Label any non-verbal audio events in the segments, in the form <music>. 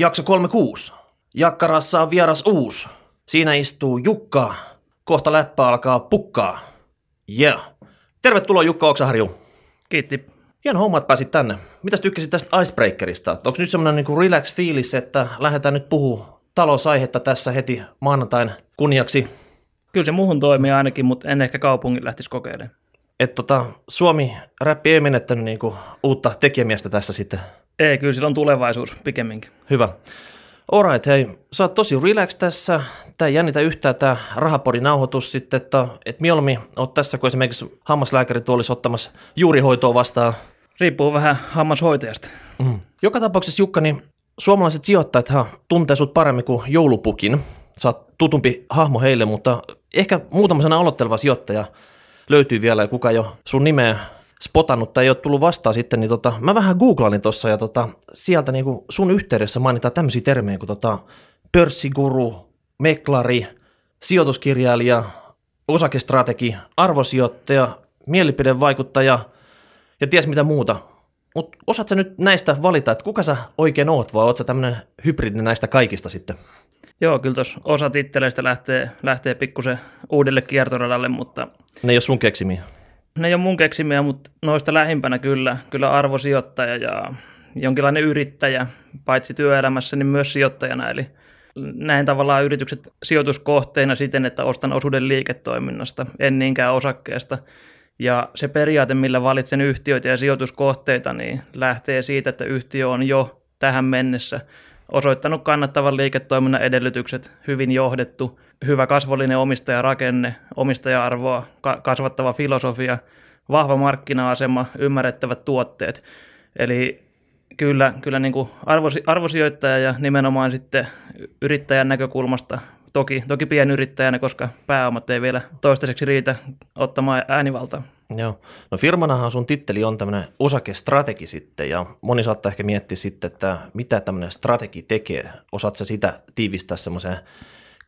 Jakso 36. Jakkarassa on vieras uus. Siinä istuu Jukka. Kohta läppä alkaa pukkaa. Yeah. Tervetuloa Jukka Oksaharju. Kiitti. Hieno homma, että pääsit tänne. Mitäs tykkäsit tästä Icebreakerista? Onko nyt semmoinen niinku relax fiilis, että lähdetään nyt puhua talousaihetta tässä heti maanantain kunniaksi? Kyllä se muuhun toimii ainakin, mutta en ehkä kaupungin lähtisi kokeilemaan. Että tota, Suomi räppi ei menettänyt niinku uutta tekijämiestä tässä sitten. Ei, kyllä sillä on tulevaisuus pikemminkin. Hyvä. Alright, hei, sä oot tosi relax tässä. Tää ei jännitä yhtään tää rahapodin nauhoitus sitten, että et mieluummin oot tässä, kun esimerkiksi hammaslääkäri olisi ottamassa juurihoitoa vastaan. Riippuu vähän hammashoitajasta. Mm. Joka tapauksessa Jukka, niin suomalaiset sijoittajat tuntee sut paremmin kuin joulupukin. Sä oot tutumpi hahmo heille, mutta ehkä muutama sana aloitteleva sijoittaja löytyy vielä, ja kuka jo sun nimeä spotannut tai ei ole tullut vastaan sitten, niin tota, mä vähän googlailin tuossa ja tota, sieltä niin sun yhteydessä mainitaan tämmöisiä termejä kuin tota, pörssiguru, meklari, sijoituskirjailija, osakestrategi, arvosijoittaja, mielipidevaikuttaja ja ties mitä muuta. Mutta osaat sä nyt näistä valita, että kuka sä oikein oot, vai oot sä tämmöinen hybridi näistä kaikista sitten? Joo, kyllä tuossa osa titteleistä lähtee, lähtee pikkusen uudelle kiertoradalle, mutta Ne ei ole sun keksimiä. Ne ei ole mun keksimiä, mutta noista lähimpänä kyllä, kyllä arvosijoittaja ja jonkinlainen yrittäjä, paitsi työelämässä, niin myös sijoittajana. Eli näin tavallaan yritykset sijoituskohteina siten, että ostan osuuden liiketoiminnasta, en niinkään osakkeesta. Ja se periaate, millä valitsen yhtiöitä ja sijoituskohteita, niin lähtee siitä, että yhtiö on jo tähän mennessä osoittanut kannattavan liiketoiminnan edellytykset, hyvin johdettu, hyvä kasvollinen omistajarakenne, omistaja-arvoa ka- kasvattava filosofia, vahva markkina-asema, ymmärrettävät tuotteet. Eli kyllä, kyllä niin kuin arvosi, arvosijoittaja ja nimenomaan sitten yrittäjän näkökulmasta, toki, toki pienyrittäjänä, koska pääomat ei vielä toistaiseksi riitä ottamaan äänivaltaa. Joo. No firmanahan sun titteli on tämmöinen osakestrategi sitten ja moni saattaa ehkä miettiä sitten, että mitä tämmöinen strategi tekee. Osaat sä sitä tiivistää semmoiseen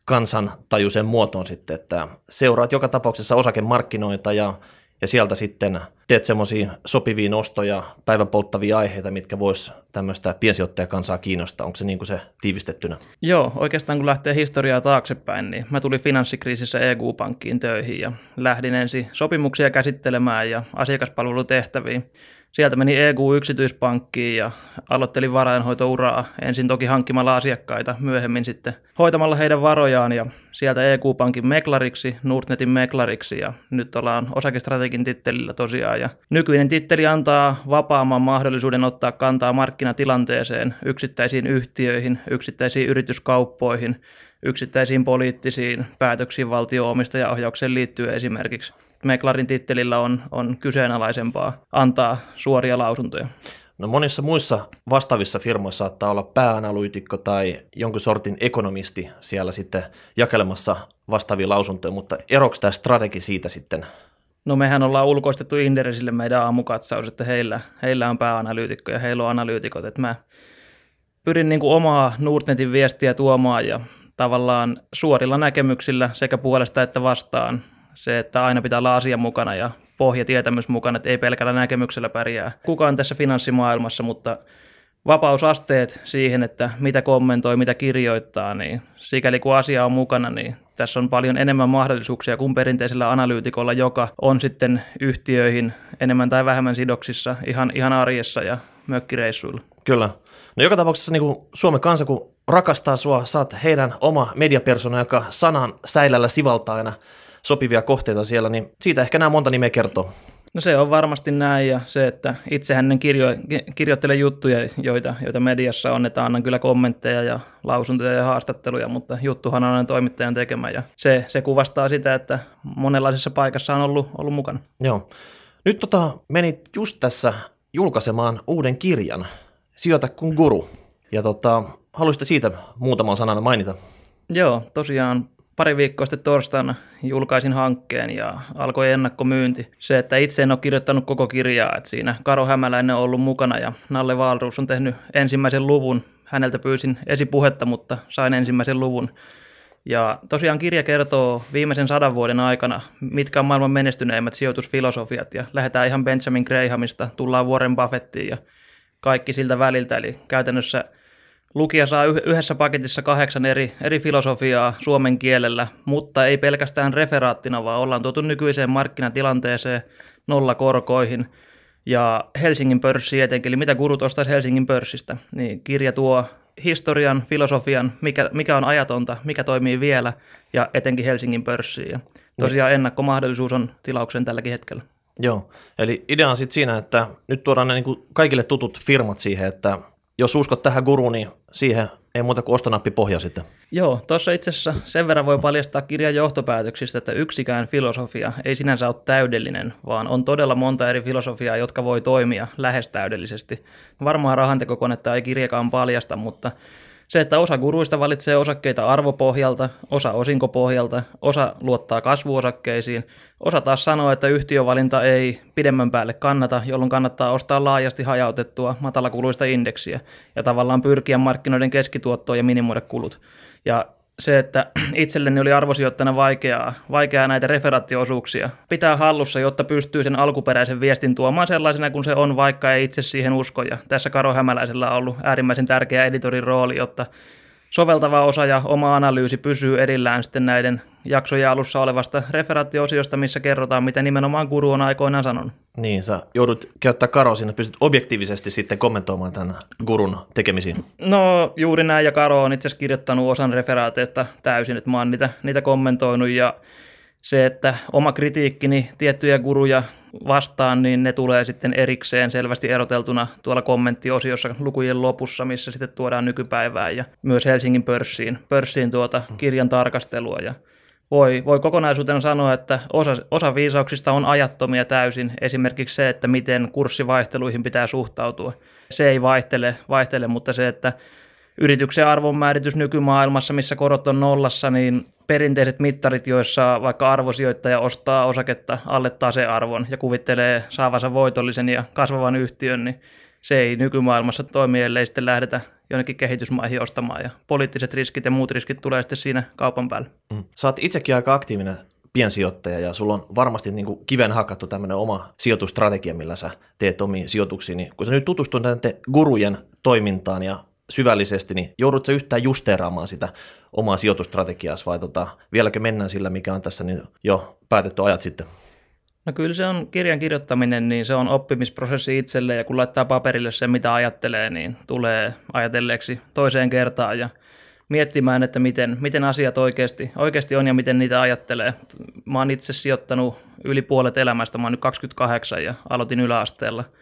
kansantajuiseen muotoon sitten, että seuraat joka tapauksessa osakemarkkinoita ja, ja sieltä sitten teet semmoisia sopivia nostoja, päivän polttavia aiheita, mitkä vois tämmöistä piensijoittajakansaa kiinnostaa. Onko se niin kuin se tiivistettynä? Joo, oikeastaan kun lähtee historiaa taaksepäin, niin mä tulin finanssikriisissä EU-pankkiin töihin ja lähdin ensin sopimuksia käsittelemään ja asiakaspalvelutehtäviin. Sieltä meni EU-yksityispankkiin ja aloittelin varainhoitouraa, ensin toki hankkimalla asiakkaita, myöhemmin sitten hoitamalla heidän varojaan ja sieltä EU-pankin meklariksi, Nordnetin meklariksi ja nyt ollaan osakestrategin tittelillä tosiaan. Ja nykyinen titteli antaa vapaamman mahdollisuuden ottaa kantaa markkinatilanteeseen, yksittäisiin yhtiöihin, yksittäisiin yrityskauppoihin, yksittäisiin poliittisiin päätöksiin valtio-omistajaohjaukseen liittyen esimerkiksi. Meklarin tittelillä on, on kyseenalaisempaa antaa suoria lausuntoja. No monissa muissa vastaavissa firmoissa saattaa olla pääanalyytikko tai jonkun sortin ekonomisti siellä sitten jakelemassa vastaavia lausuntoja, mutta eroksi tämä strategi siitä sitten? No mehän ollaan ulkoistettu Inderesille meidän aamukatsaus, että heillä, heillä on pääanalyytikko ja heillä on analyytikot. Että mä pyrin niin kuin omaa Nordnetin viestiä tuomaan ja tavallaan suorilla näkemyksillä sekä puolesta että vastaan. Se, että aina pitää olla asia mukana ja pohjatietämys mukana, että ei pelkällä näkemyksellä pärjää kukaan tässä finanssimaailmassa, mutta vapausasteet siihen, että mitä kommentoi, mitä kirjoittaa, niin sikäli kun asia on mukana, niin tässä on paljon enemmän mahdollisuuksia kuin perinteisellä analyytikolla, joka on sitten yhtiöihin enemmän tai vähemmän sidoksissa ihan, ihan arjessa ja mökkireissuilla. Kyllä. No joka tapauksessa niin kuin Suomen kansa, kun rakastaa sua, saat heidän oma mediapersona, joka sanan säilällä sivaltaa aina sopivia kohteita siellä, niin siitä ehkä nämä monta nimeä kertoo. No se on varmasti näin ja se, että itsehän en kirjo, kirjoittele juttuja, joita, joita mediassa on, että annan kyllä kommentteja ja lausuntoja ja haastatteluja, mutta juttuhan on toimittajan tekemä ja se, se kuvastaa sitä, että monenlaisessa paikassa on ollut, ollut mukana. Joo. Nyt tota, menit just tässä julkaisemaan uuden kirjan, Sijoita kuin guru. Ja tota, haluaisitte siitä muutaman sanan mainita? Joo, tosiaan pari viikkoa sitten torstaina julkaisin hankkeen ja alkoi ennakkomyynti. Se, että itse en ole kirjoittanut koko kirjaa, että siinä Karo Hämäläinen on ollut mukana ja Nalle Valruus on tehnyt ensimmäisen luvun. Häneltä pyysin esipuhetta, mutta sain ensimmäisen luvun. Ja tosiaan kirja kertoo viimeisen sadan vuoden aikana, mitkä on maailman menestyneimmät sijoitusfilosofiat. Ja lähdetään ihan Benjamin Grahamista, tullaan Warren Buffettiin ja kaikki siltä väliltä. Eli käytännössä Lukija saa yhdessä paketissa kahdeksan eri, eri filosofiaa suomen kielellä, mutta ei pelkästään referaattina, vaan ollaan tuotu nykyiseen markkinatilanteeseen nolla korkoihin ja Helsingin pörssi etenkin, eli mitä gurut ostaisi Helsingin pörssistä, niin kirja tuo historian, filosofian, mikä, mikä on ajatonta, mikä toimii vielä ja etenkin Helsingin pörssiin. Ja tosiaan ennakkomahdollisuus on tilauksen tälläkin hetkellä. Joo, eli idea on sitten siinä, että nyt tuodaan ne niin kuin kaikille tutut firmat siihen, että jos uskot tähän guruun, niin siihen ei muuta kuin ostonappi pohja sitten. Joo, tuossa itse asiassa sen verran voi paljastaa kirjan johtopäätöksistä, että yksikään filosofia ei sinänsä ole täydellinen, vaan on todella monta eri filosofiaa, jotka voi toimia lähes täydellisesti. Varmaan rahantekokonetta ei kirjakaan paljasta, mutta se, että osa guruista valitsee osakkeita arvopohjalta, osa osinkopohjalta, osa luottaa kasvuosakkeisiin, osa taas sanoo, että yhtiövalinta ei pidemmän päälle kannata, jolloin kannattaa ostaa laajasti hajautettua matalakuluista indeksiä ja tavallaan pyrkiä markkinoiden keskituottoon ja minimoida kulut. Ja se, että <clears throat> itselleni oli arvosijoittajana vaikeaa, vaikeaa näitä referaattiosuuksia pitää hallussa, jotta pystyy sen alkuperäisen viestin tuomaan sellaisena kuin se on, vaikka ei itse siihen usko. Ja tässä Karo Hämäläisellä on ollut äärimmäisen tärkeä editorin rooli, jotta soveltava osa ja oma analyysi pysyy erillään sitten näiden jaksojen alussa olevasta referaattiosiosta, missä kerrotaan, mitä nimenomaan guru on aikoinaan sanonut. Niin, sä joudut käyttää Karo sinne, pystyt objektiivisesti sitten kommentoimaan tämän gurun tekemisiin. No juuri näin, ja Karo on itse asiassa kirjoittanut osan referaateista täysin, että mä oon niitä, niitä kommentoinut, ja se, että oma kritiikkini tiettyjä guruja vastaan, niin ne tulee sitten erikseen selvästi eroteltuna tuolla kommenttiosiossa lukujen lopussa, missä sitten tuodaan nykypäivään ja myös Helsingin pörssiin, pörssiin tuota kirjan tarkastelua. Ja voi, voi kokonaisuutena sanoa, että osa, osa viisauksista on ajattomia täysin. Esimerkiksi se, että miten kurssivaihteluihin pitää suhtautua. Se ei vaihtele, vaihtele mutta se, että yrityksen arvonmääritys nykymaailmassa, missä korot on nollassa, niin perinteiset mittarit, joissa vaikka arvosijoittaja ostaa osaketta alle tasearvon ja kuvittelee saavansa voitollisen ja kasvavan yhtiön, niin se ei nykymaailmassa toimi, ellei sitten lähdetä jonnekin kehitysmaihin ostamaan ja poliittiset riskit ja muut riskit tulee sitten siinä kaupan päälle. Mm. Sä oot itsekin aika aktiivinen piensijoittaja ja sulla on varmasti niin kuin kiven hakattu tämmöinen oma sijoitustrategia, millä sä teet omiin sijoituksiin. Niin kun sä nyt tutustut näiden gurujen toimintaan ja syvällisesti, niin joudutko yhtään justeeraamaan sitä omaa sijoitustrategiaa vai tota, vieläkö mennään sillä, mikä on tässä niin jo päätetty ajat sitten? No kyllä se on kirjan kirjoittaminen, niin se on oppimisprosessi itselle ja kun laittaa paperille sen, mitä ajattelee, niin tulee ajatelleeksi toiseen kertaan ja miettimään, että miten, miten asiat oikeasti, oikeasti on ja miten niitä ajattelee. Mä oon itse sijoittanut yli puolet elämästä, mä oon nyt 28 ja aloitin yläasteella –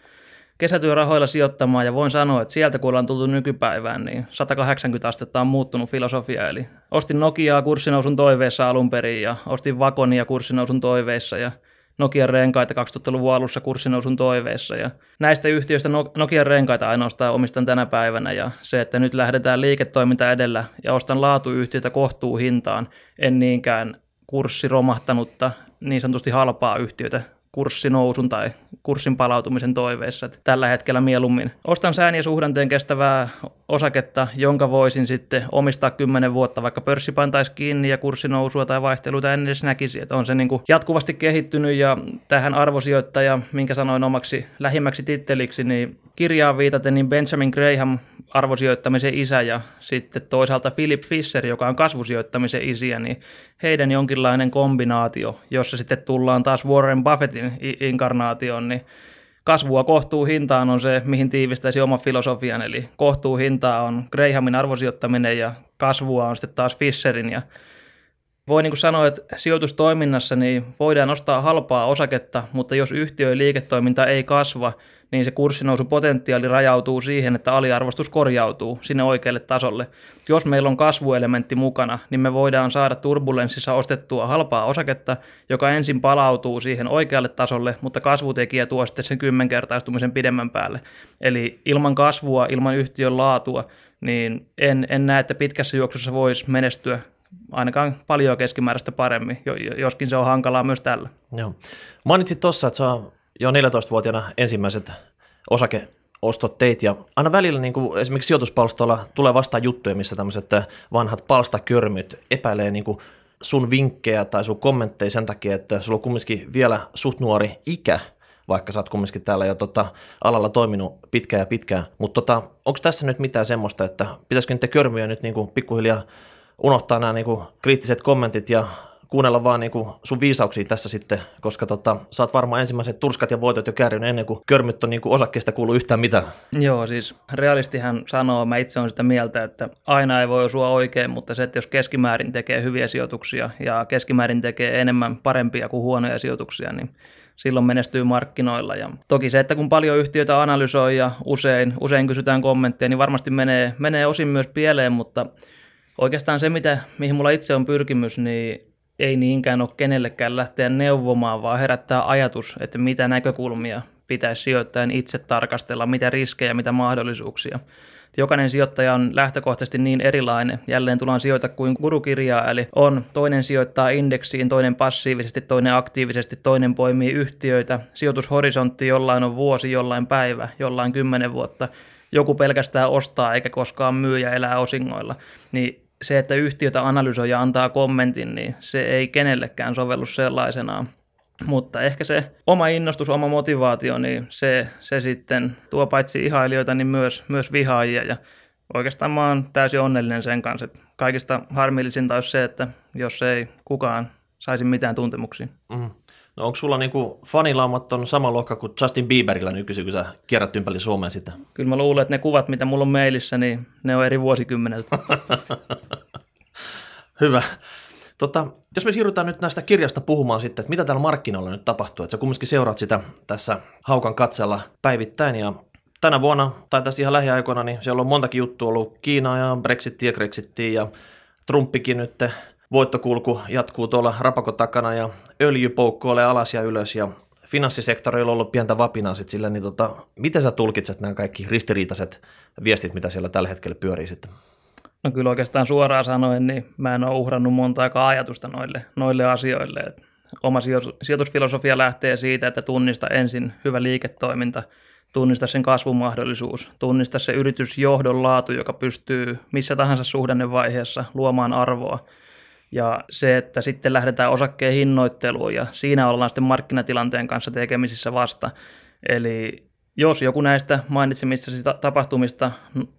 kesätyörahoilla sijoittamaan ja voin sanoa, että sieltä kun ollaan tultu nykypäivään, niin 180 astetta on muuttunut filosofia. Eli ostin Nokiaa kurssinousun toiveessa alun perin ja ostin Vakonia kurssinousun toiveissa ja Nokian renkaita 2000-luvun alussa kurssinousun toiveessa. Ja näistä yhtiöistä Nokian renkaita ainoastaan omistan tänä päivänä ja se, että nyt lähdetään liiketoiminta edellä ja ostan laatuyhtiötä kohtuu hintaan, en niinkään kurssi romahtanutta niin sanotusti halpaa yhtiötä kurssinousun tai kurssin palautumisen toiveissa. Että tällä hetkellä mieluummin ostan sään ja suhdanteen kestävää osaketta, jonka voisin sitten omistaa kymmenen vuotta, vaikka pörssi pantaisi kiinni ja kurssinousua tai vaihteluita en edes näkisi. Että on se niin kuin jatkuvasti kehittynyt ja tähän arvosijoittaja, minkä sanoin omaksi lähimmäksi titteliksi, niin kirjaan viitaten, niin Benjamin Graham arvosijoittamisen isä ja sitten toisaalta Philip Fisher, joka on kasvusijoittamisen isiä, niin heidän jonkinlainen kombinaatio, jossa sitten tullaan taas Warren Buffettin inkarnaatioon, niin kasvua kohtuu hintaan on se, mihin tiivistäisi oma filosofian, eli kohtuu hintaa on Grahamin arvosijoittaminen ja kasvua on sitten taas Fisherin. Ja voi niin kuin sanoa, että sijoitustoiminnassa niin voidaan ostaa halpaa osaketta, mutta jos yhtiön liiketoiminta ei kasva, niin se kurssinousupotentiaali rajautuu siihen, että aliarvostus korjautuu sinne oikealle tasolle. Jos meillä on kasvuelementti mukana, niin me voidaan saada turbulenssissa ostettua halpaa osaketta, joka ensin palautuu siihen oikealle tasolle, mutta kasvutekijä tuo sitten sen kymmenkertaistumisen pidemmän päälle. Eli ilman kasvua, ilman yhtiön laatua, niin en, en näe, että pitkässä juoksussa voisi menestyä ainakaan paljon keskimääräistä paremmin, joskin se on hankalaa myös tällä. Joo. Mainitsit tuossa, että sä jo 14-vuotiaana ensimmäiset osakeostot teit ja aina välillä niin kuin esimerkiksi sijoituspalstoilla tulee vastaan juttuja, missä tämmöiset vanhat palstakörmyt epäilee niin kuin sun vinkkejä tai sun kommentteja sen takia, että sulla on kumminkin vielä suht nuori ikä, vaikka sä oot kumminkin täällä jo tota, alalla toiminut pitkään ja pitkään. Mutta tota, onko tässä nyt mitään semmoista, että pitäisikö niiden körmiä nyt niinku pikkuhiljaa unohtaa nämä niinku kriittiset kommentit ja kuunnella vaan niin kuin sun viisauksia tässä sitten, koska tota, sä oot varmaan ensimmäiset turskat ja voitot jo käärinyt ennen kuin körmyt on niin kuin osakkeesta kuulu yhtään mitään. Joo, siis realistihan sanoo, mä itse on sitä mieltä, että aina ei voi osua oikein, mutta se, että jos keskimäärin tekee hyviä sijoituksia ja keskimäärin tekee enemmän parempia kuin huonoja sijoituksia, niin silloin menestyy markkinoilla. Ja toki se, että kun paljon yhtiöitä analysoi ja usein, usein kysytään kommentteja, niin varmasti menee, menee osin myös pieleen, mutta oikeastaan se, mitä, mihin mulla itse on pyrkimys, niin ei niinkään ole kenellekään lähteä neuvomaan, vaan herättää ajatus, että mitä näkökulmia pitäisi sijoittajan itse tarkastella, mitä riskejä, mitä mahdollisuuksia. Jokainen sijoittaja on lähtökohtaisesti niin erilainen. Jälleen tullaan sijoita kuin gurukirjaa, eli on toinen sijoittaa indeksiin, toinen passiivisesti, toinen aktiivisesti, toinen poimii yhtiöitä. Sijoitushorisontti jollain on vuosi, jollain päivä, jollain kymmenen vuotta. Joku pelkästään ostaa eikä koskaan myy ja elää osingoilla. Niin se, että yhtiötä analysoi ja antaa kommentin, niin se ei kenellekään sovellu sellaisenaan. Mutta ehkä se oma innostus, oma motivaatio, niin se, se sitten tuo paitsi ihailijoita, niin myös, myös vihaajia. Ja oikeastaan mä oon täysin onnellinen sen kanssa. Että kaikista harmillisinta olisi se, että jos ei kukaan saisi mitään tuntemuksia. Mm. No onko sulla niinku fanilaumat on sama luokka kuin Justin Bieberillä nykyisin, kun sä kierrät ympäri Suomea sitä? Kyllä mä luulen, että ne kuvat, mitä mulla on mailissa, niin ne on eri vuosikymmeneltä. <laughs> Hyvä. Tota, jos me siirrytään nyt näistä kirjasta puhumaan sitten, että mitä täällä markkinoilla nyt tapahtuu, että sä kumminkin seuraat sitä tässä haukan katsella päivittäin ja tänä vuonna tai tässä ihan lähiaikoina, niin siellä on montakin juttua ollut Kiinaa ja Brexitia ja Grexitia ja Trumpikin nyt voittokulku jatkuu tuolla rapakon takana ja öljy poukkoilee alas ja ylös ja finanssisektorilla on ollut pientä vapinaa sitten sillä, niin tota, miten sä tulkitset nämä kaikki ristiriitaiset viestit, mitä siellä tällä hetkellä pyörii sitten? No kyllä oikeastaan suoraan sanoen, niin mä en ole uhrannut monta aikaa ajatusta noille, noille asioille. Et oma sijoitusfilosofia lähtee siitä, että tunnista ensin hyvä liiketoiminta, tunnista sen kasvumahdollisuus, tunnista se yritysjohdon laatu, joka pystyy missä tahansa suhdannevaiheessa luomaan arvoa – ja se, että sitten lähdetään osakkeen hinnoitteluun ja siinä ollaan sitten markkinatilanteen kanssa tekemisissä vasta. Eli jos joku näistä mainitsemista tapahtumista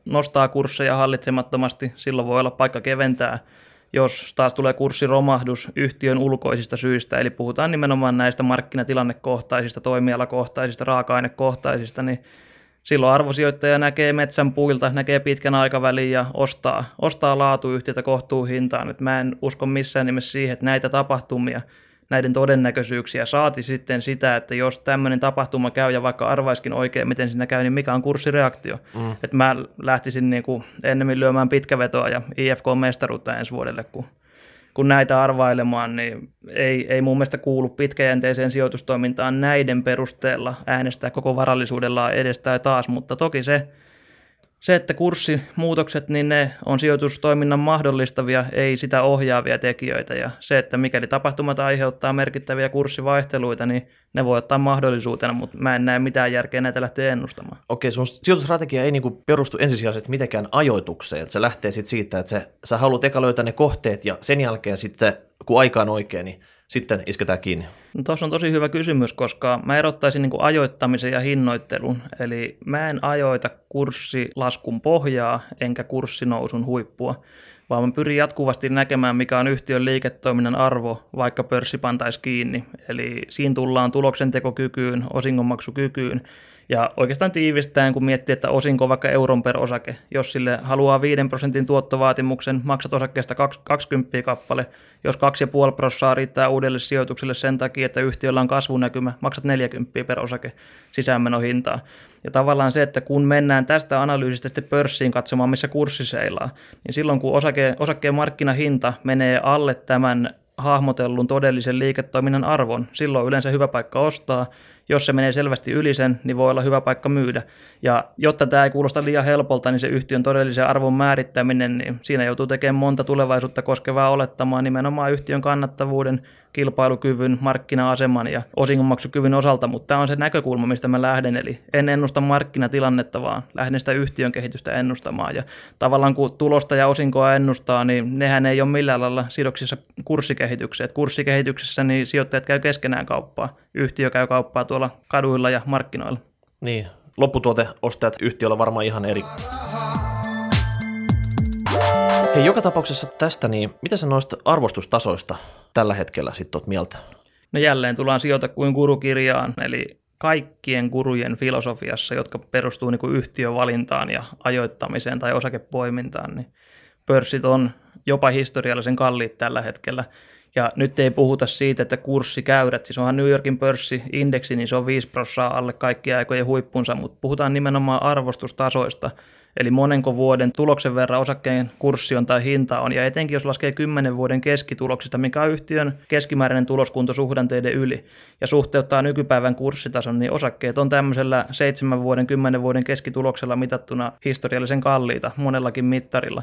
nostaa kursseja hallitsemattomasti, silloin voi olla paikka keventää. Jos taas tulee kurssiromahdus yhtiön ulkoisista syistä, eli puhutaan nimenomaan näistä markkinatilannekohtaisista, toimialakohtaisista, raaka-ainekohtaisista, niin silloin arvosijoittaja näkee metsän puilta, näkee pitkän aikavälin ja ostaa, ostaa laatuyhtiötä kohtuu hintaan. Et mä en usko missään nimessä siihen, että näitä tapahtumia, näiden todennäköisyyksiä saati sitten sitä, että jos tämmöinen tapahtuma käy ja vaikka arvaiskin oikein, miten siinä käy, niin mikä on kurssireaktio. Mm. Että mä lähtisin niin kuin ennemmin lyömään pitkävetoa ja IFK-mestaruutta ensi vuodelle, kun kun näitä arvailemaan, niin ei, ei mun mielestä kuulu pitkäjänteiseen sijoitustoimintaan näiden perusteella äänestää koko varallisuudellaan edes tai taas, mutta toki se se, että kurssimuutokset, niin ne on sijoitustoiminnan mahdollistavia, ei sitä ohjaavia tekijöitä. Ja se, että mikäli tapahtumat aiheuttaa merkittäviä kurssivaihteluita, niin ne voi ottaa mahdollisuutena, mutta mä en näe mitään järkeä näitä lähteä ennustamaan. Okei, sun sijoitusstrategia ei niinku perustu ensisijaisesti mitenkään ajoitukseen. Se lähtee sit siitä, että se, sä haluat eka löytää ne kohteet ja sen jälkeen sitten, kun aika on oikein, niin sitten isketään kiinni? No, Tuossa on tosi hyvä kysymys, koska mä erottaisin niin ajoittamisen ja hinnoittelun. Eli mä en ajoita kurssilaskun pohjaa enkä kurssinousun huippua, vaan mä pyrin jatkuvasti näkemään, mikä on yhtiön liiketoiminnan arvo, vaikka pörssi pantaisi kiinni. Eli siinä tullaan tuloksentekokykyyn, osingonmaksukykyyn ja oikeastaan tiivistäen, kun miettii, että osinko vaikka euron per osake, jos sille haluaa 5 prosentin tuottovaatimuksen, maksat osakkeesta 20 kappale, jos 2,5 prosenttia riittää uudelle sijoitukselle sen takia, että yhtiöllä on kasvunäkymä, maksat 40 per osake sisäänmenohintaa. Ja tavallaan se, että kun mennään tästä analyysistä sitten pörssiin katsomaan, missä kurssi seilaa, niin silloin kun osake, osakkeen markkinahinta menee alle tämän hahmotellun todellisen liiketoiminnan arvon, silloin on yleensä hyvä paikka ostaa, jos se menee selvästi yli sen, niin voi olla hyvä paikka myydä. Ja jotta tämä ei kuulosta liian helpolta, niin se yhtiön todellisen arvon määrittäminen, niin siinä joutuu tekemään monta tulevaisuutta koskevaa olettamaa nimenomaan yhtiön kannattavuuden, kilpailukyvyn, markkina-aseman ja osingonmaksukyvyn osalta, mutta tämä on se näkökulma, mistä mä lähden, eli en ennusta markkinatilannetta, vaan lähden sitä yhtiön kehitystä ennustamaan. Ja tavallaan kun tulosta ja osinkoa ennustaa, niin nehän ei ole millään lailla sidoksissa kurssikehitykseen. Et kurssikehityksessä niin sijoittajat käy keskenään kauppaa, yhtiö käy kauppaa tuolla kaduilla ja markkinoilla. Niin, lopputuoteostajat yhtiöllä varmaan ihan eri. Hei, joka tapauksessa tästä, niin mitä sä noista arvostustasoista tällä hetkellä sitten oot mieltä? No jälleen tullaan sijoita kuin gurukirjaan, eli kaikkien gurujen filosofiassa, jotka perustuu niin kuin yhtiövalintaan ja ajoittamiseen tai osakepoimintaan, niin pörssit on jopa historiallisen kalliit tällä hetkellä. Ja nyt ei puhuta siitä, että kurssikäyrät, siis onhan New Yorkin pörssi-indeksi, niin se on 5 prosenttia alle kaikkia aikojen huippunsa, mutta puhutaan nimenomaan arvostustasoista, eli monenko vuoden tuloksen verran osakkeen kurssi on tai hinta on, ja etenkin jos laskee 10 vuoden keskituloksista, mikä on yhtiön keskimääräinen tuloskunto suhdanteiden yli, ja suhteuttaa nykypäivän kurssitason, niin osakkeet on tämmöisellä 7 vuoden, 10 vuoden keskituloksella mitattuna historiallisen kalliita monellakin mittarilla.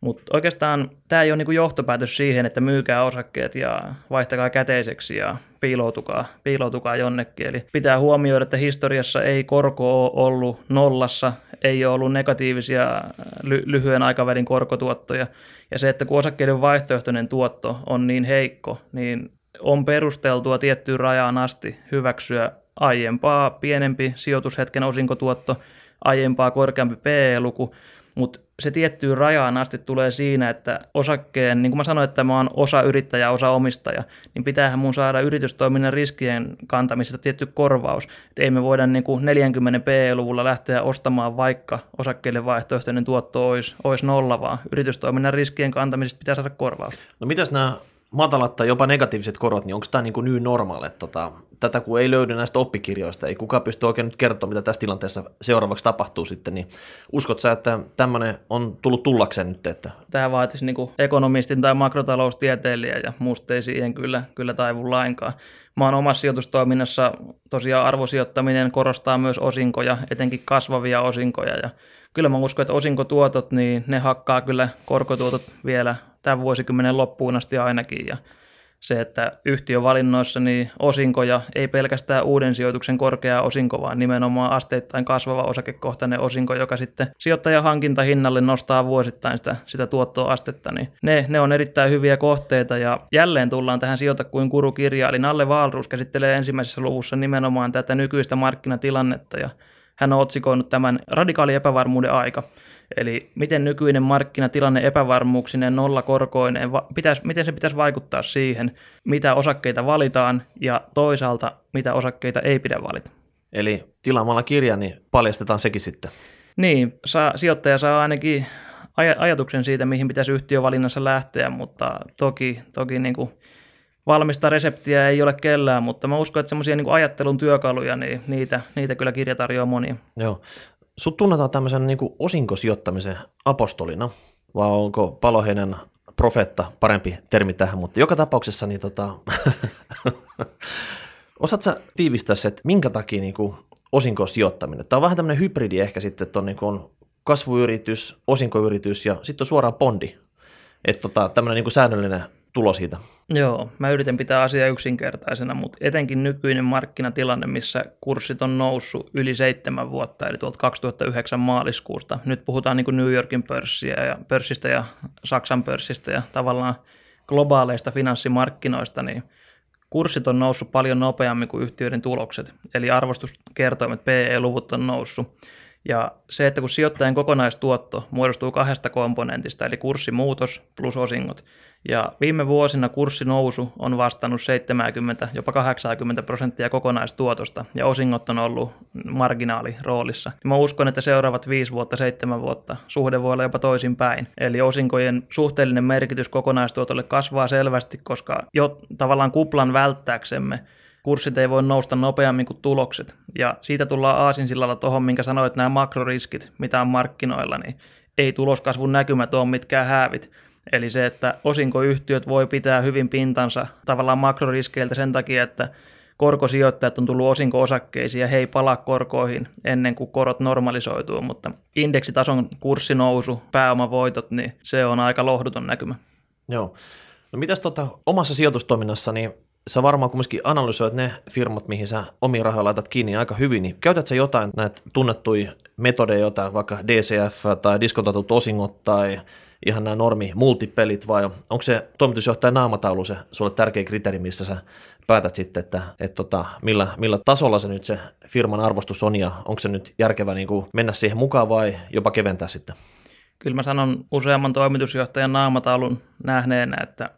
Mutta oikeastaan tämä ei ole niinku johtopäätös siihen, että myykää osakkeet ja vaihtakaa käteiseksi ja piiloutukaa, piiloutukaa jonnekin. Eli pitää huomioida, että historiassa ei korko ole ollut nollassa, ei ole ollut negatiivisia ly- lyhyen aikavälin korkotuottoja. Ja se, että kun osakkeiden vaihtoehtoinen tuotto on niin heikko, niin on perusteltua tiettyyn rajaan asti hyväksyä aiempaa pienempi sijoitushetken osinkotuotto, aiempaa korkeampi PE-luku, mutta se tiettyyn rajaan asti tulee siinä, että osakkeen, niin kuin mä sanoin, että mä oon osa yrittäjä, osa omistaja, niin pitäähän mun saada yritystoiminnan riskien kantamisesta tietty korvaus. Että ei me voida niin kuin 40 PE-luvulla lähteä ostamaan, vaikka osakkeille vaihtoehtoinen tuotto olisi, olisi nolla, vaan yritystoiminnan riskien kantamisesta pitää saada korvaus. No mitäs nämä matalat tai jopa negatiiviset korot, niin onko tämä niin new normal? Tota, tätä kun ei löydy näistä oppikirjoista, ei kukaan pysty oikein nyt kertoa, mitä tässä tilanteessa seuraavaksi tapahtuu sitten, niin uskot sä, että tämmöinen on tullut tullakseen nyt? Että... Tämä vaatisi niin kuin ekonomistin tai makrotaloustieteilijä ja musta ei siihen kyllä, kyllä taivu lainkaan. Mä oon omassa sijoitustoiminnassa tosiaan arvosijoittaminen korostaa myös osinkoja, etenkin kasvavia osinkoja ja kyllä mä uskon, että osinkotuotot, niin ne hakkaa kyllä korkotuotot vielä tämän vuosikymmenen loppuun asti ainakin. Ja se, että yhtiövalinnoissa niin osinkoja ei pelkästään uuden sijoituksen korkea osinko, vaan nimenomaan asteittain kasvava osakekohtainen osinko, joka sitten sijoittajan hankintahinnalle nostaa vuosittain sitä, sitä tuottoastetta, niin ne, ne on erittäin hyviä kohteita. Ja jälleen tullaan tähän sijoita kuin kurukirja, eli Nalle Valruus käsittelee ensimmäisessä luvussa nimenomaan tätä nykyistä markkinatilannetta. Ja hän on otsikoinut tämän radikaali epävarmuuden aika. Eli miten nykyinen markkinatilanne epävarmuuksinen, nollakorkoinen, pitäisi, miten se pitäisi vaikuttaa siihen, mitä osakkeita valitaan ja toisaalta mitä osakkeita ei pidä valita. Eli tilaamalla kirja, niin paljastetaan sekin sitten. Niin, saa, sijoittaja saa ainakin aj- ajatuksen siitä, mihin pitäisi yhtiövalinnassa lähteä, mutta toki, toki niin kuin valmista reseptiä ei ole kellään, mutta mä uskon, että semmoisia niin ajattelun työkaluja, niin niitä, niitä kyllä kirja tarjoaa monia. Joo. Sut tunnetaan tämmöisen niin osinkosijoittamisen apostolina, vai onko Paloheinen profeetta parempi termi tähän, mutta joka tapauksessa niin tota, <laughs> osaat sä tiivistää se, että minkä takia niin kuin osinkosijoittaminen? Tämä on vähän tämmöinen hybridi ehkä sitten, että on, niin kuin kasvuyritys, osinkoyritys ja sitten on suoraan bondi. Että tota, tämmöinen niin kuin säännöllinen tulo siitä. Joo, mä yritän pitää asiaa yksinkertaisena, mutta etenkin nykyinen markkinatilanne, missä kurssit on noussut yli seitsemän vuotta, eli tuolta 2009 maaliskuusta. Nyt puhutaan niin kuin New Yorkin pörssiä ja pörssistä ja Saksan pörssistä ja tavallaan globaaleista finanssimarkkinoista, niin kurssit on noussut paljon nopeammin kuin yhtiöiden tulokset, eli arvostuskertoimet, PE-luvut on noussut. Ja se, että kun sijoittajan kokonaistuotto muodostuu kahdesta komponentista, eli kurssimuutos plus osingot, ja viime vuosina kurssinousu on vastannut 70, jopa 80 prosenttia kokonaistuotosta, ja osingot on ollut marginaaliroolissa. Mä uskon, että seuraavat 5 vuotta, 7 vuotta suhde voi olla jopa toisinpäin. Eli osinkojen suhteellinen merkitys kokonaistuotolle kasvaa selvästi, koska jo tavallaan kuplan välttääksemme kurssit ei voi nousta nopeammin kuin tulokset. Ja siitä tullaan aasinsillalla tuohon, minkä sanoit, nämä makroriskit, mitä on markkinoilla, niin ei tuloskasvun näkymät ole mitkään häävit. Eli se, että osinkoyhtiöt voi pitää hyvin pintansa tavallaan makroriskeiltä sen takia, että korkosijoittajat on tullut osinko-osakkeisiin ja he ei palaa korkoihin ennen kuin korot normalisoituu, mutta indeksitason kurssinousu, pääomavoitot, niin se on aika lohduton näkymä. Joo. No mitäs tota, omassa sijoitustoiminnassa, niin sä varmaan kumminkin analysoit ne firmat, mihin sä omiin rahoja laitat kiinni aika hyvin, niin käytät sä jotain näitä tunnettuja metodeja, jotain vaikka DCF tai diskontatut osingot tai ihan nämä normi multipelit vai onko se toimitusjohtajan naamataulu se sulle tärkeä kriteeri, missä sä päätät sitten, että, että tota, millä, millä tasolla se nyt se firman arvostus on ja onko se nyt järkevä niin kuin mennä siihen mukaan vai jopa keventää sitten? Kyllä mä sanon useamman toimitusjohtajan naamataulun nähneenä, että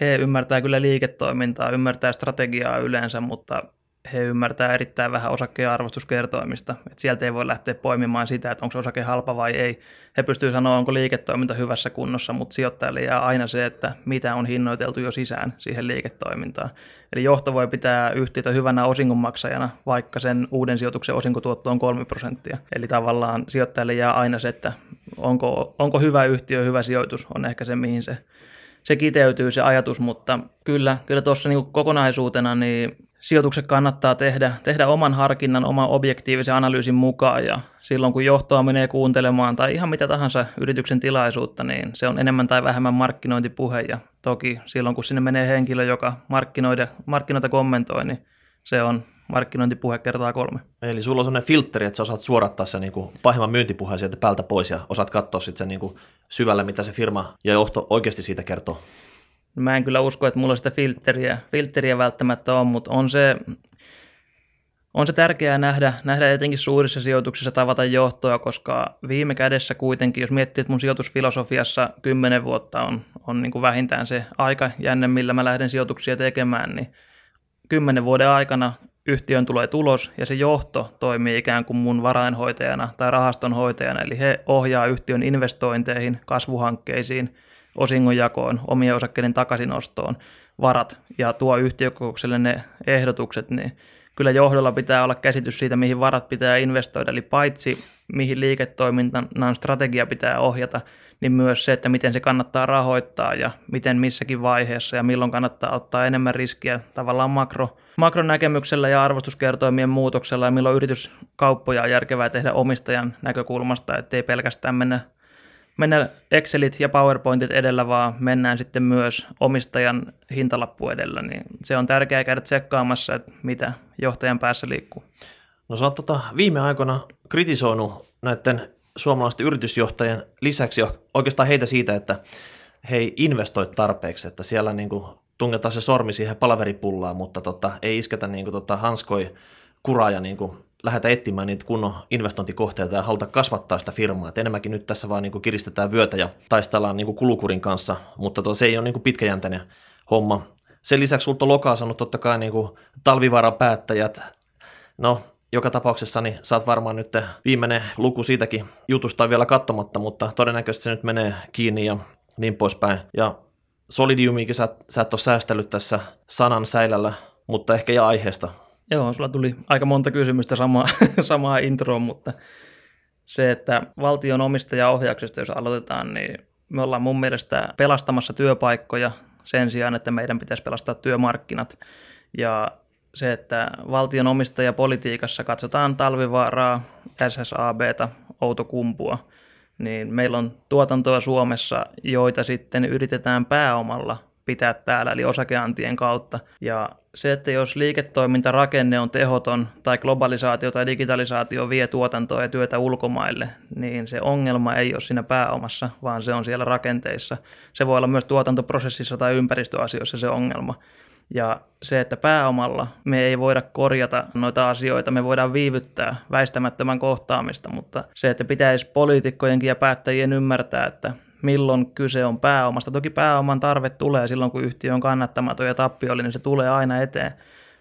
he ymmärtää kyllä liiketoimintaa, ymmärtää strategiaa yleensä, mutta he ymmärtää erittäin vähän osakkeen arvostuskertoimista. Et sieltä ei voi lähteä poimimaan sitä, että onko osake halpa vai ei. He pystyvät sanoa, onko liiketoiminta hyvässä kunnossa, mutta sijoittajalle jää aina se, että mitä on hinnoiteltu jo sisään siihen liiketoimintaan. Eli johto voi pitää yhtiötä hyvänä osingonmaksajana, vaikka sen uuden sijoituksen osinkotuotto on 3 prosenttia. Eli tavallaan sijoittajalle jää aina se, että onko, onko hyvä yhtiö, hyvä sijoitus, on ehkä se, mihin se se kiteytyy se ajatus, mutta kyllä, kyllä tuossa niin kokonaisuutena niin sijoitukset kannattaa tehdä, tehdä oman harkinnan, oman objektiivisen analyysin mukaan ja silloin kun johtoa menee kuuntelemaan tai ihan mitä tahansa yrityksen tilaisuutta, niin se on enemmän tai vähemmän markkinointipuhe ja toki silloin kun sinne menee henkilö, joka markkinoida, markkinoita kommentoi, niin se on markkinointipuhe kertaa kolme. Eli sulla on sellainen filtteri, että sä osaat suorattaa sen niin kuin pahimman myyntipuheen sieltä päältä pois ja osaat katsoa sitten sen niin kuin syvälle, mitä se firma ja johto oikeasti siitä kertoo. Mä en kyllä usko, että mulla sitä filtteriä, filtteriä välttämättä on, mutta on se, on se tärkeää nähdä, nähdä etenkin suurissa sijoituksissa tavata johtoa, koska viime kädessä kuitenkin, jos miettii, että mun sijoitusfilosofiassa kymmenen vuotta on, on niin kuin vähintään se aika jänne, millä mä lähden sijoituksia tekemään, niin kymmenen vuoden aikana yhtiön tulee tulos ja se johto toimii ikään kuin mun varainhoitajana tai rahastonhoitajana, eli he ohjaa yhtiön investointeihin, kasvuhankkeisiin, osingonjakoon, omien osakkeiden takaisinostoon varat ja tuo yhtiökokoukselle ne ehdotukset, niin kyllä johdolla pitää olla käsitys siitä, mihin varat pitää investoida, eli paitsi mihin liiketoiminnan strategia pitää ohjata, niin myös se, että miten se kannattaa rahoittaa ja miten missäkin vaiheessa ja milloin kannattaa ottaa enemmän riskiä tavallaan makro, makronäkemyksellä ja arvostuskertoimien muutoksella ja milloin yrityskauppoja on järkevää tehdä omistajan näkökulmasta, ettei pelkästään mennä, mennä Excelit ja PowerPointit edellä, vaan mennään sitten myös omistajan hintalappu edellä, niin se on tärkeää käydä tsekkaamassa, että mitä johtajan päässä liikkuu. No sä oot tota viime aikoina kritisoinut näiden suomalaisten yritysjohtajien lisäksi oikeastaan heitä siitä, että he ei investoi tarpeeksi, että siellä niin kuin tungetaan se sormi siihen palaveripullaan, mutta tota, ei isketä niin kuin tota hanskoi kuraa ja niin kuin lähdetä etsimään niitä kunnon investointikohteita ja haluta kasvattaa sitä firmaa. Et enemmänkin nyt tässä vaan niin kuin kiristetään vyötä ja taistellaan niin kuin kulukurin kanssa, mutta to, se ei ole niin kuin pitkäjänteinen homma. Sen lisäksi sulta on lokaa sanonut totta kai niin kuin talvivaaran päättäjät, no joka tapauksessa niin saat varmaan nyt viimeinen luku siitäkin jutusta vielä katsomatta, mutta todennäköisesti se nyt menee kiinni ja niin poispäin. Ja Solidiumiikin sä, sä et ole säästellyt tässä sanan säilällä, mutta ehkä ja aiheesta. Joo, sulla tuli aika monta kysymystä samaa, <laughs> samaa introon, mutta se, että valtion omistajaohjauksesta, jos aloitetaan, niin me ollaan mun mielestä pelastamassa työpaikkoja sen sijaan, että meidän pitäisi pelastaa työmarkkinat. Ja se, että valtion omistajapolitiikassa katsotaan talvivaaraa, SSABta, Outokumpua – niin meillä on tuotantoa Suomessa, joita sitten yritetään pääomalla pitää täällä, eli osakeantien kautta. Ja se, että jos liiketoimintarakenne on tehoton tai globalisaatio tai digitalisaatio vie tuotantoa ja työtä ulkomaille, niin se ongelma ei ole siinä pääomassa, vaan se on siellä rakenteissa. Se voi olla myös tuotantoprosessissa tai ympäristöasioissa se ongelma. Ja se, että pääomalla me ei voida korjata noita asioita, me voidaan viivyttää väistämättömän kohtaamista, mutta se, että pitäisi poliitikkojenkin ja päättäjien ymmärtää, että milloin kyse on pääomasta. Toki pääoman tarve tulee silloin, kun yhtiö on kannattamaton ja tappiollinen, niin se tulee aina eteen.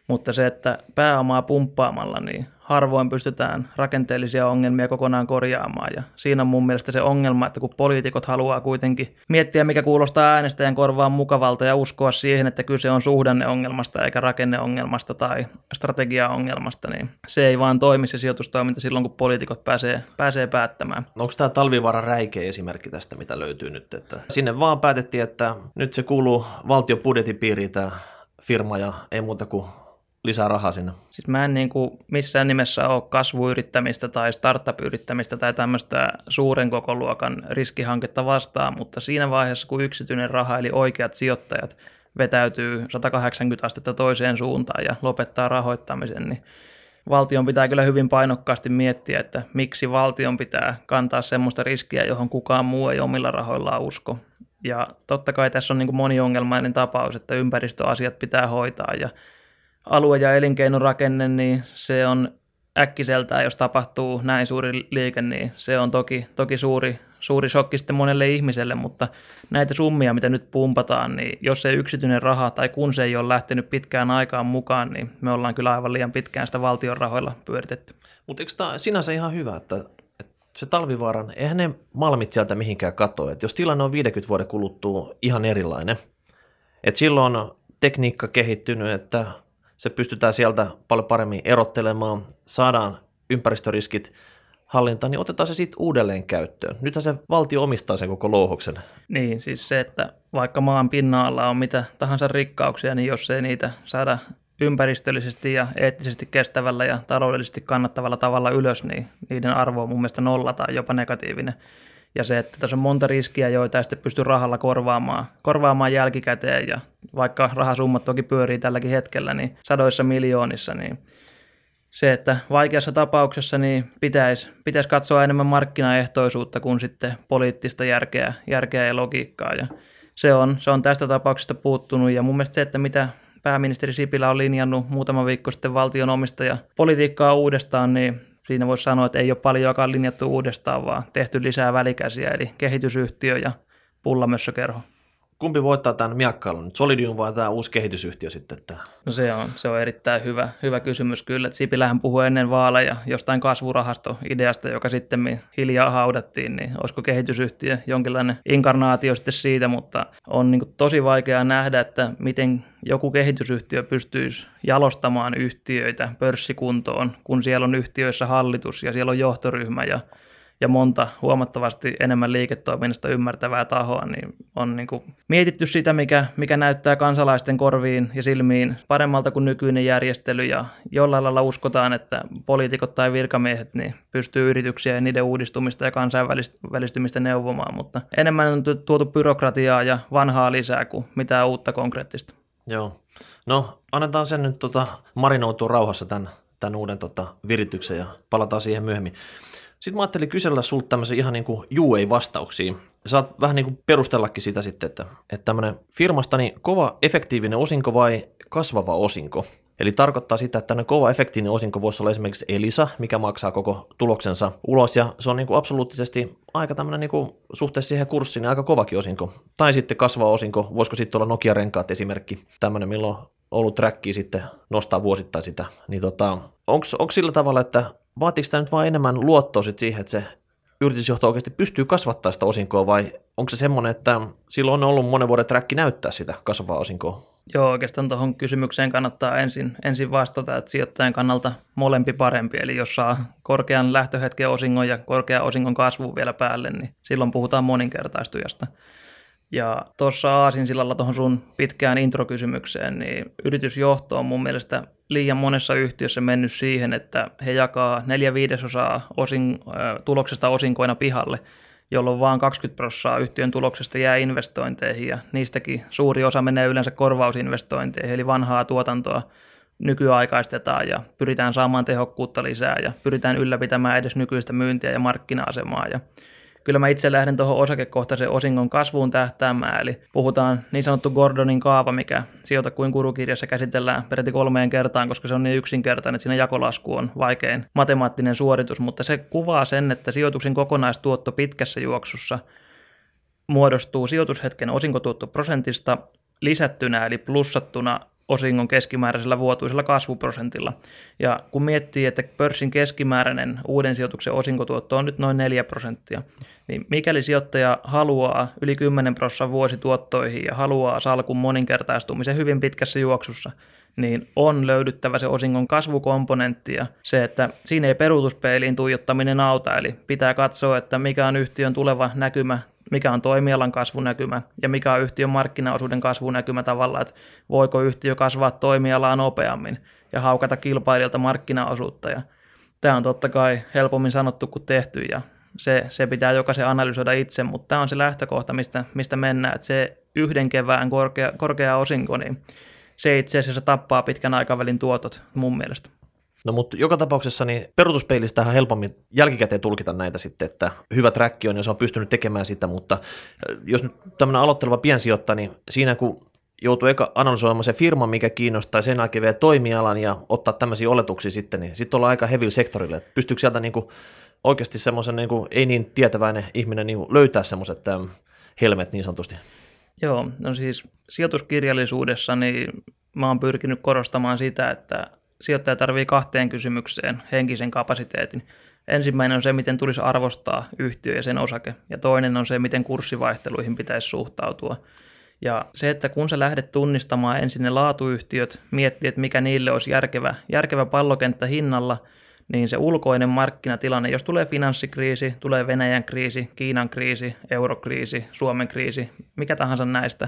Mutta se, että pääomaa pumppaamalla, niin harvoin pystytään rakenteellisia ongelmia kokonaan korjaamaan. Ja siinä on mun mielestä se ongelma, että kun poliitikot haluaa kuitenkin miettiä, mikä kuulostaa äänestäjän korvaan mukavalta ja uskoa siihen, että kyse on suhdanneongelmasta eikä rakenneongelmasta tai strategiaongelmasta, niin se ei vaan toimi se sijoitustoiminta silloin, kun poliitikot pääsee, pääsee päättämään. Onko tämä talvivaara räikeä esimerkki tästä, mitä löytyy nyt? Että sinne vaan päätettiin, että nyt se kuuluu valtion budjetin piiriin tämä firma ja ei muuta kuin lisää rahaa sinne? Siis mä en niin kuin missään nimessä ole kasvuyrittämistä tai startup-yrittämistä tai tämmöistä suuren koko luokan riskihanketta vastaan, mutta siinä vaiheessa, kun yksityinen raha eli oikeat sijoittajat vetäytyy 180 astetta toiseen suuntaan ja lopettaa rahoittamisen, niin valtion pitää kyllä hyvin painokkaasti miettiä, että miksi valtion pitää kantaa semmoista riskiä, johon kukaan muu ei omilla rahoillaan usko. Ja totta kai tässä on niin moniongelmainen tapaus, että ympäristöasiat pitää hoitaa ja alue- ja elinkeinorakenne, niin se on äkkiseltään, jos tapahtuu näin suuri liike, niin se on toki, toki suuri, suuri shokki sitten monelle ihmiselle, mutta näitä summia, mitä nyt pumpataan, niin jos ei yksityinen raha tai kun se ei ole lähtenyt pitkään aikaan mukaan, niin me ollaan kyllä aivan liian pitkään sitä valtion rahoilla pyöritetty. Mutta eikö tämä sinänsä ihan hyvä, että, se talvivaaran, eihän ne malmit sieltä mihinkään katoa, jos tilanne on 50 vuoden kuluttua ihan erilainen, että silloin tekniikka kehittynyt, että se pystytään sieltä paljon paremmin erottelemaan, saadaan ympäristöriskit hallintaan, niin otetaan se sitten uudelleen käyttöön. Nythän se valtio omistaa sen koko louhoksen. Niin, siis se, että vaikka maan pinnalla on mitä tahansa rikkauksia, niin jos ei niitä saada ympäristöllisesti ja eettisesti kestävällä ja taloudellisesti kannattavalla tavalla ylös, niin niiden arvo on mun mielestä nolla tai jopa negatiivinen. Ja se, että tässä on monta riskiä, joita ei sitten pysty rahalla korvaamaan, korvaamaan jälkikäteen. Ja vaikka rahasummat toki pyörii tälläkin hetkellä, niin sadoissa miljoonissa, niin se, että vaikeassa tapauksessa niin pitäisi, pitäisi katsoa enemmän markkinaehtoisuutta kuin sitten poliittista järkeä, järkeä ja logiikkaa. Ja se on, se on tästä tapauksesta puuttunut ja mun mielestä se, että mitä pääministeri Sipilä on linjannut muutama viikko sitten valtion omistaja politiikkaa uudestaan, niin siinä voisi sanoa, että ei ole paljonkaan linjattu uudestaan, vaan tehty lisää välikäsiä, eli kehitysyhtiö ja pullamössökerho. Kumpi voittaa tämän miakkailun, Solidium vai tämä uusi kehitysyhtiö sitten? Tämä? No se on, se on erittäin hyvä, hyvä kysymys kyllä. Sipilähän puhui ennen vaaleja jostain kasvurahastoideasta, joka sitten hiljaa haudattiin, niin olisiko kehitysyhtiö jonkinlainen inkarnaatio sitten siitä, mutta on niin tosi vaikea nähdä, että miten joku kehitysyhtiö pystyisi jalostamaan yhtiöitä pörssikuntoon, kun siellä on yhtiöissä hallitus ja siellä on johtoryhmä ja ja monta huomattavasti enemmän liiketoiminnasta ymmärtävää tahoa, niin on niin kuin mietitty sitä, mikä, mikä näyttää kansalaisten korviin ja silmiin paremmalta kuin nykyinen järjestely, ja jollain lailla uskotaan, että poliitikot tai virkamiehet niin pystyy yrityksiä ja niiden uudistumista ja kansainvälistymistä neuvomaan, mutta enemmän on tuotu byrokratiaa ja vanhaa lisää kuin mitään uutta konkreettista. Joo. No, annetaan sen nyt tota, marinoutua rauhassa tämän, tämän uuden tota, virityksen ja palataan siihen myöhemmin. Sitten mä ajattelin kysellä sulta tämmöisen ihan niin kuin juu ei vastauksia. Saat vähän niin kuin perustellakin sitä sitten, että, että tämmöinen firmastani kova efektiivinen osinko vai kasvava osinko. Eli tarkoittaa sitä, että tämmöinen kova efektiivinen osinko voisi olla esimerkiksi Elisa, mikä maksaa koko tuloksensa ulos, ja se on niin kuin absoluuttisesti aika tämmöinen niin kuin suhteessa siihen kurssiin niin aika kovakin osinko. Tai sitten kasvava osinko, voisiko sitten olla Nokia-renkaat esimerkki, tämmöinen, milloin ollut trackia sitten nostaa vuosittain sitä. Niin tota, onko sillä tavalla, että vaatiiko tämä nyt vain enemmän luottoa sit siihen, että se yritysjohto oikeasti pystyy kasvattaa sitä osinkoa vai onko se semmoinen, että silloin on ollut monen vuoden träkki näyttää sitä kasvavaa osinkoa? Joo, oikeastaan tuohon kysymykseen kannattaa ensin, ensin vastata, että sijoittajan kannalta molempi parempi. Eli jos saa korkean lähtöhetken osingon ja korkean osingon kasvu vielä päälle, niin silloin puhutaan moninkertaistujasta. Ja tuossa Aasinsillalla tuohon sun pitkään introkysymykseen, niin yritysjohto on mun mielestä liian monessa yhtiössä mennyt siihen, että he jakaa neljä viidesosaa osin, äh, tuloksesta osinkoina pihalle, jolloin vain 20 prosenttia yhtiön tuloksesta jää investointeihin ja niistäkin suuri osa menee yleensä korvausinvestointeihin, eli vanhaa tuotantoa nykyaikaistetaan ja pyritään saamaan tehokkuutta lisää ja pyritään ylläpitämään edes nykyistä myyntiä ja markkina-asemaa ja kyllä mä itse lähden tuohon osakekohtaisen osingon kasvuun tähtäämään, eli puhutaan niin sanottu Gordonin kaava, mikä sijoita kuin kurukirjassa käsitellään peräti kolmeen kertaan, koska se on niin yksinkertainen, että siinä jakolasku on vaikein matemaattinen suoritus, mutta se kuvaa sen, että sijoituksen kokonaistuotto pitkässä juoksussa muodostuu sijoitushetken osinkotuottoprosentista lisättynä eli plussattuna osingon keskimääräisellä vuotuisella kasvuprosentilla. Ja kun miettii, että pörssin keskimääräinen uuden sijoituksen osinkotuotto on nyt noin 4 prosenttia, niin mikäli sijoittaja haluaa yli 10 prosenttia vuosituottoihin ja haluaa salkun moninkertaistumisen hyvin pitkässä juoksussa, niin on löydyttävä se osingon kasvukomponentti ja se, että siinä ei peruutuspeiliin tuijottaminen auta, eli pitää katsoa, että mikä on yhtiön tuleva näkymä mikä on toimialan kasvunäkymä ja mikä on yhtiön markkinaosuuden kasvunäkymä tavallaan, että voiko yhtiö kasvaa toimialaa nopeammin ja haukata kilpailijalta markkinaosuutta. Ja tämä on totta kai helpommin sanottu kuin tehty ja se, se pitää jokaisen analysoida itse, mutta tämä on se lähtökohta, mistä, mistä mennään, että se yhden kevään korkea, korkea osinko, niin se itse asiassa tappaa pitkän aikavälin tuotot mun mielestä. No mutta joka tapauksessa niin peruutuspeilistä on helpommin jälkikäteen tulkita näitä sitten, että hyvä track on, jos on pystynyt tekemään sitä, mutta äh, jos nyt tämmöinen aloitteleva piensijoittaja, niin siinä kun joutuu eka analysoimaan se firma, mikä kiinnostaa, sen jälkeen vielä toimialan ja ottaa tämmöisiä oletuksia sitten, niin sitten ollaan aika heavy sektorille. Että pystyykö sieltä niin kuin oikeasti semmoisen niin kuin, ei niin tietäväinen ihminen niin löytää semmoiset ähm, helmet niin sanotusti? Joo, no siis sijoituskirjallisuudessa niin mä oon pyrkinyt korostamaan sitä, että sijoittaja tarvii kahteen kysymykseen henkisen kapasiteetin. Ensimmäinen on se, miten tulisi arvostaa yhtiö ja sen osake, ja toinen on se, miten kurssivaihteluihin pitäisi suhtautua. Ja se, että kun sä lähdet tunnistamaan ensin ne laatuyhtiöt, miettiä, että mikä niille olisi järkevä, järkevä pallokenttä hinnalla, niin se ulkoinen markkinatilanne, jos tulee finanssikriisi, tulee Venäjän kriisi, Kiinan kriisi, eurokriisi, Suomen kriisi, mikä tahansa näistä,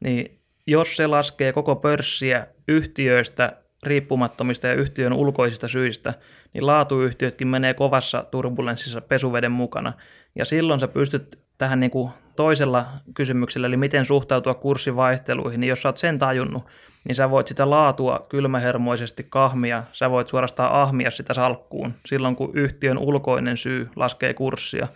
niin jos se laskee koko pörssiä yhtiöistä riippumattomista ja yhtiön ulkoisista syistä, niin laatuyhtiötkin menee kovassa turbulenssissa pesuveden mukana. Ja silloin sä pystyt tähän niin kuin toisella kysymyksellä, eli miten suhtautua kurssivaihteluihin, niin jos sä oot sen tajunnut, niin sä voit sitä laatua kylmähermoisesti kahmia, sä voit suorastaan ahmia sitä salkkuun silloin, kun yhtiön ulkoinen syy laskee kurssia.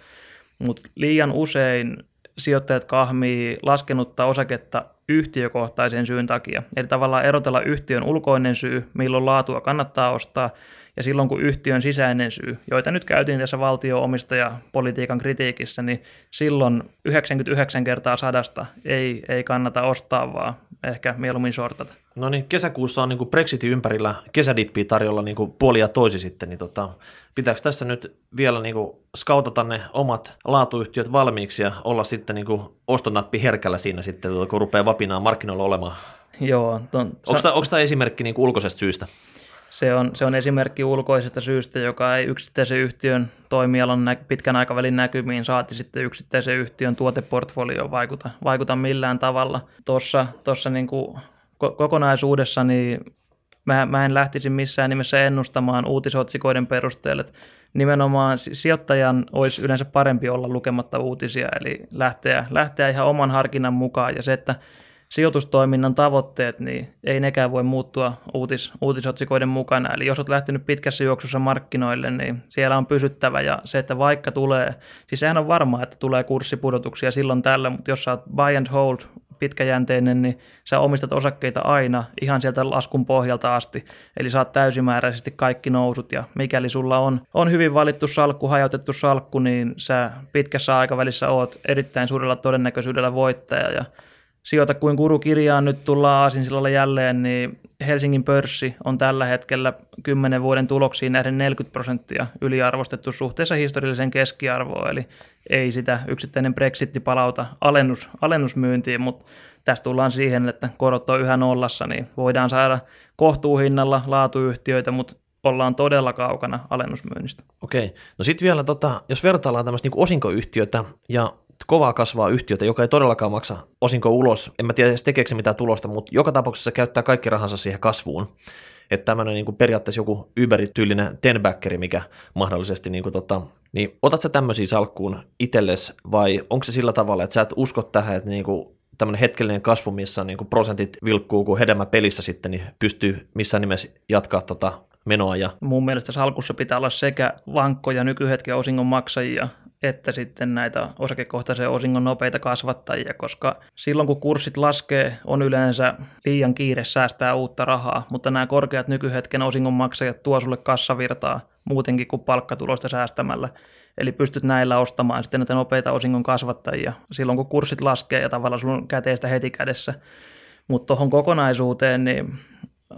Mutta liian usein sijoittajat kahmii laskenutta osaketta yhtiökohtaisen syyn takia. Eli tavallaan erotella yhtiön ulkoinen syy, milloin laatua kannattaa ostaa, ja silloin kun yhtiön sisäinen syy, joita nyt käytiin tässä valtio-omistajapolitiikan kritiikissä, niin silloin 99 kertaa sadasta ei, ei kannata ostaa, vaan ehkä mieluummin sortata. No niin, kesäkuussa on niin Brexitin ympärillä kesädippi tarjolla niin kuin puoli ja toisi sitten, niin tota, pitääkö tässä nyt vielä niin kuin skautata ne omat laatuyhtiöt valmiiksi ja olla sitten niin kuin ostonappi herkällä siinä sitten, kun rupeaa vapinaa markkinoilla olemaan? Joo. Ton, onko, tämä, onko tämä esimerkki niin ulkoisesta syystä? Se on, se on esimerkki ulkoisesta syystä, joka ei yksittäisen yhtiön toimialan nä- pitkän aikavälin näkymiin saati sitten yksittäisen yhtiön tuoteportfolioon vaikuta, vaikuta millään tavalla. Tuossa, tuossa niin kuin kokonaisuudessa niin mä, mä en lähtisi missään nimessä ennustamaan uutisotsikoiden perusteella. Että nimenomaan sijoittajan olisi yleensä parempi olla lukematta uutisia, eli lähteä, lähteä ihan oman harkinnan mukaan. Ja se, että sijoitustoiminnan tavoitteet, niin ei nekään voi muuttua uutis, uutisotsikoiden mukana. Eli jos olet lähtenyt pitkässä juoksussa markkinoille, niin siellä on pysyttävä ja se, että vaikka tulee, siis sehän on varmaa, että tulee kurssipudotuksia silloin tällä, mutta jos oot buy and hold pitkäjänteinen, niin sä omistat osakkeita aina ihan sieltä laskun pohjalta asti. Eli saat täysimääräisesti kaikki nousut ja mikäli sulla on, on hyvin valittu salkku, hajautettu salkku, niin sä pitkässä aikavälissä oot erittäin suurella todennäköisyydellä voittaja ja Sijoita kuin kirjaan nyt tullaan Aasinsillalle jälleen, niin Helsingin pörssi on tällä hetkellä 10 vuoden tuloksiin nähden 40 prosenttia yliarvostettu suhteessa historialliseen keskiarvoon, eli ei sitä yksittäinen Brexitti palauta alennus, alennusmyyntiin, mutta tästä tullaan siihen, että korot on yhä nollassa, niin voidaan saada kohtuuhinnalla laatuyhtiöitä, mutta ollaan todella kaukana alennusmyynnistä. Okei, no sitten vielä, tota, jos vertaillaan tämmöistä niin osinkoyhtiötä ja kovaa kasvaa yhtiötä, joka ei todellakaan maksa osinko ulos. En mä tiedä edes tekeekö mitään tulosta, mutta joka tapauksessa se käyttää kaikki rahansa siihen kasvuun. Että tämmöinen niin kuin periaatteessa joku Uber-tyylinen tenbackeri, mikä mahdollisesti, niin, kuin tota, niin otat sä tämmöisiä salkkuun itsellesi vai onko se sillä tavalla, että sä et usko tähän, että niin kuin tämmöinen hetkellinen kasvu, missä niin kuin prosentit vilkkuu kuin hedelmä pelissä sitten, niin pystyy missään nimessä jatkaa tota menoa. Ja... Mun mielestä salkussa pitää olla sekä vankkoja nykyhetken osingon maksajia että sitten näitä osakekohtaisen osingon nopeita kasvattajia, koska silloin kun kurssit laskee, on yleensä liian kiire säästää uutta rahaa, mutta nämä korkeat nykyhetken osingon maksajat tuo sulle kassavirtaa muutenkin kuin palkkatulosta säästämällä. Eli pystyt näillä ostamaan sitten näitä nopeita osingon kasvattajia silloin, kun kurssit laskee ja tavallaan sulla on käteistä heti kädessä. Mutta tuohon kokonaisuuteen, niin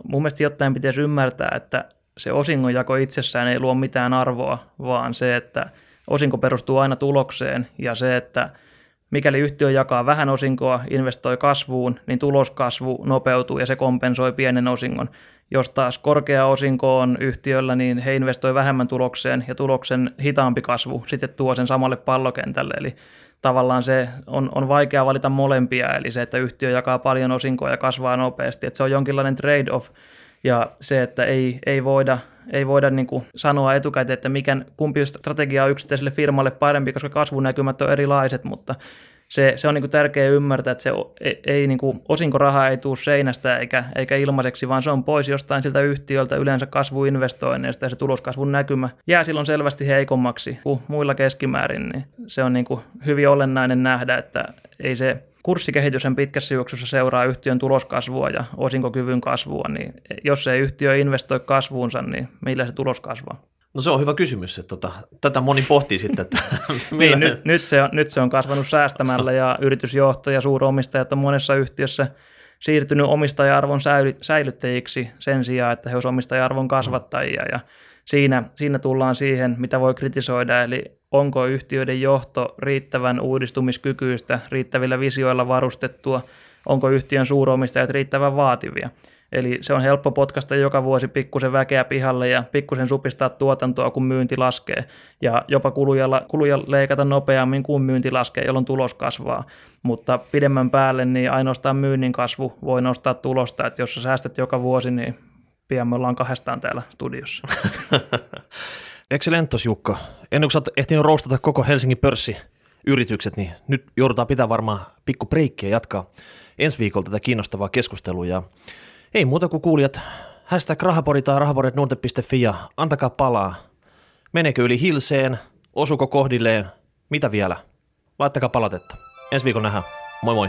mun mielestä jotain pitäisi ymmärtää, että se osingonjako itsessään ei luo mitään arvoa, vaan se, että – osinko perustuu aina tulokseen ja se, että mikäli yhtiö jakaa vähän osinkoa, investoi kasvuun, niin tuloskasvu nopeutuu ja se kompensoi pienen osingon. Jos taas korkea osinko on yhtiöllä, niin he investoi vähemmän tulokseen ja tuloksen hitaampi kasvu sitten tuo sen samalle pallokentälle. Eli tavallaan se on, on vaikea valita molempia, eli se, että yhtiö jakaa paljon osinkoa ja kasvaa nopeasti, että se on jonkinlainen trade-off, ja se, että ei, ei voida ei voida niin kuin sanoa etukäteen, että mikä, kumpi strategia on yksittäiselle firmalle parempi, koska kasvunäkymät on erilaiset, mutta se, se on niin kuin tärkeää ymmärtää, että se ei, ei niin kuin, osinkoraha ei tule seinästä eikä, eikä ilmaiseksi, vaan se on pois jostain siltä yhtiöltä yleensä kasvuinvestoinneista ja se tuloskasvun näkymä jää silloin selvästi heikommaksi kuin muilla keskimäärin, niin se on niin kuin hyvin olennainen nähdä, että ei se kurssikehitys pitkässä juoksussa seuraa yhtiön tuloskasvua ja osinkokyvyn kasvua, niin jos ei yhtiö investoi kasvuunsa, niin millä se tulos kasvaa? No se on hyvä kysymys, että tota, tätä moni pohtii sitten. Että <laughs> niin, nyt, nyt, se on, nyt se on kasvanut säästämällä ja yritysjohto ja suuromistajat on monessa yhtiössä siirtynyt omistaja-arvon säilyttäjiksi sen sijaan, että he olisivat omistaja-arvon kasvattajia ja siinä, siinä tullaan siihen, mitä voi kritisoida, eli onko yhtiöiden johto riittävän uudistumiskykyistä, riittävillä visioilla varustettua, onko yhtiön suuromistajat riittävän vaativia. Eli se on helppo potkasta joka vuosi pikkusen väkeä pihalle ja pikkusen supistaa tuotantoa, kun myynti laskee. Ja jopa kuluja, kuluja leikata nopeammin kuin myynti laskee, jolloin tulos kasvaa. Mutta pidemmän päälle niin ainoastaan myynnin kasvu voi nostaa tulosta. Että jos sä säästät joka vuosi, niin pian me ollaan kahdestaan täällä studiossa. <laughs> Excelentos Jukka. Ennen kuin sä oot ehtinyt roustata koko Helsingin pörssi yritykset, niin nyt joudutaan pitää varmaan pikku breikkiä jatkaa ensi viikolla tätä kiinnostavaa keskustelua. Ja ei muuta kuin kuulijat, hashtag rahapori tai rahaporit.nuorte.fi ja antakaa palaa. Menekö yli hilseen, osuko kohdilleen, mitä vielä? Laittakaa palatetta. Ensi viikolla nähdään. Moi moi.